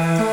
Uh...